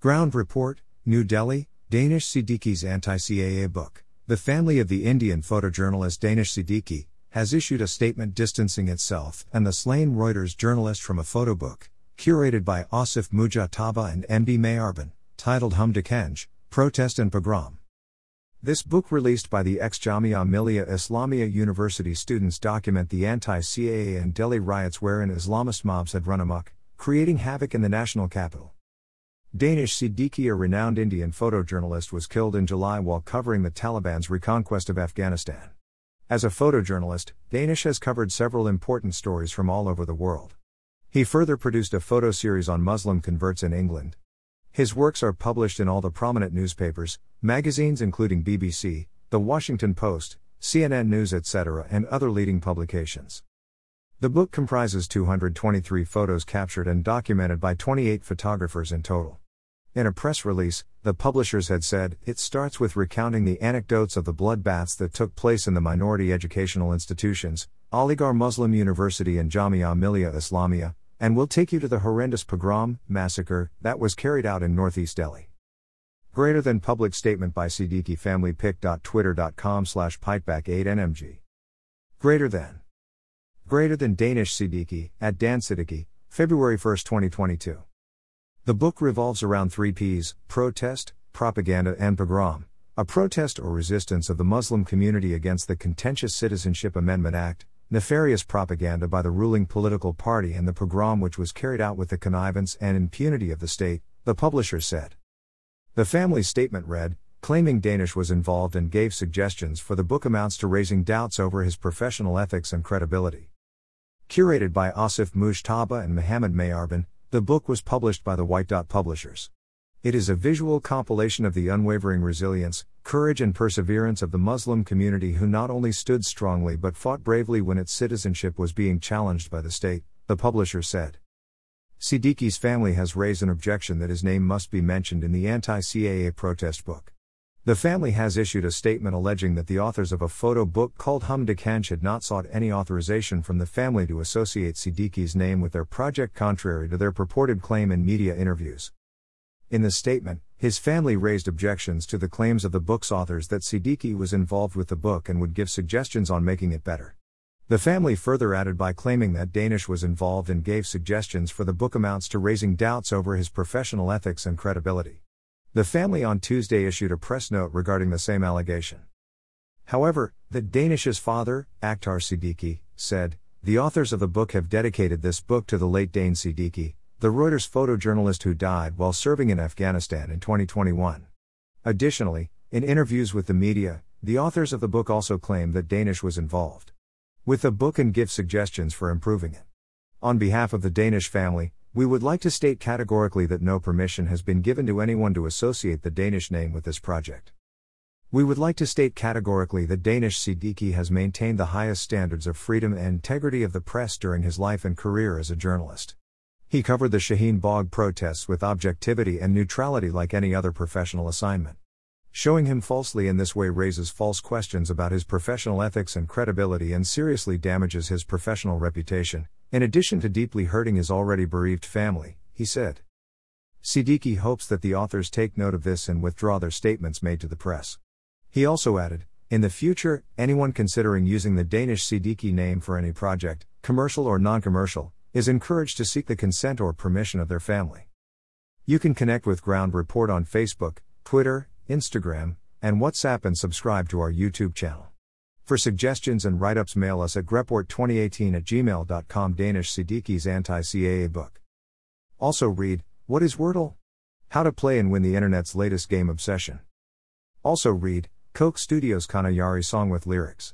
Ground Report, New Delhi, Danish Siddiqui's anti CAA book. The family of the Indian photojournalist Danish Siddiqui has issued a statement distancing itself and the slain Reuters journalist from a photo book, curated by Asif Mujtaba and MD Meharban, titled Hum Dekhenge, Protest and Pogrom. This book, released by the ex Jamia Millia Islamia University students, document the anti CAA and Delhi riots wherein Islamist mobs had run amok, creating havoc in the national capital. Danish Siddiqui, a renowned Indian photojournalist, was killed in July while covering the Taliban's reconquest of Afghanistan. As a photojournalist, Danish has covered several important stories from all over the world. He further produced a photo series on Muslim converts in England. His works are published in all the prominent newspapers, magazines including BBC, The Washington Post, CNN News, etc., and other leading publications. The book comprises 223 photos captured and documented by 28 photographers in total. In a press release, the publishers had said, it starts with recounting the anecdotes of the bloodbaths that took place in the minority educational institutions, Aligarh Muslim University and Jamia Millia Islamia, and will take you to the horrendous pogrom, massacre, that was carried out in northeast Delhi. Greater than public statement by Siddiqui family pic.twitter.com slash piteback8nmg. Greater than. Greater than Danish Siddiqui, at Dan Siddiqui, February 1, 2022. The book revolves around three P's protest, propaganda, and pogrom. A protest or resistance of the Muslim community against the contentious Citizenship Amendment Act, nefarious propaganda by the ruling political party, and the pogrom which was carried out with the connivance and impunity of the state, the publisher said. The family statement read claiming Danish was involved and gave suggestions for the book amounts to raising doubts over his professional ethics and credibility. Curated by Asif Mujtaba and Mohammed Meharban, the book was published by the White Dot Publishers. It is a visual compilation of the unwavering resilience, courage, and perseverance of the Muslim community who not only stood strongly but fought bravely when its citizenship was being challenged by the state, the publisher said. Siddiqui's family has raised an objection that his name must be mentioned in the anti CAA protest book. The family has issued a statement alleging that the authors of a photo book called Hum had not sought any authorization from the family to associate Siddiqui's name with their project, contrary to their purported claim in media interviews. In the statement, his family raised objections to the claims of the book's authors that Siddiqui was involved with the book and would give suggestions on making it better. The family further added by claiming that Danish was involved and gave suggestions for the book amounts to raising doubts over his professional ethics and credibility. The family on Tuesday issued a press note regarding the same allegation. However, the Danish's father, Akhtar Siddiqui, said, The authors of the book have dedicated this book to the late Dane Siddiqui, the Reuters photojournalist who died while serving in Afghanistan in 2021. Additionally, in interviews with the media, the authors of the book also claim that Danish was involved with the book and give suggestions for improving it. On behalf of the Danish family, we would like to state categorically that no permission has been given to anyone to associate the Danish name with this project. We would like to state categorically that Danish Siddiqui has maintained the highest standards of freedom and integrity of the press during his life and career as a journalist. He covered the Shaheen Bagh protests with objectivity and neutrality like any other professional assignment. Showing him falsely in this way raises false questions about his professional ethics and credibility and seriously damages his professional reputation, in addition to deeply hurting his already bereaved family, he said. Siddiqui hopes that the authors take note of this and withdraw their statements made to the press. He also added, in the future, anyone considering using the Danish Siddiqui name for any project, commercial or non commercial, is encouraged to seek the consent or permission of their family. You can connect with Ground Report on Facebook, Twitter, Instagram, and WhatsApp and subscribe to our YouTube channel. For suggestions and write ups, mail us at greport2018 at gmail.com. Danish Siddiqui's anti CAA book. Also read What is Wordle? How to play and win the internet's latest game obsession. Also read Coke Studios Kana Yaari song with lyrics.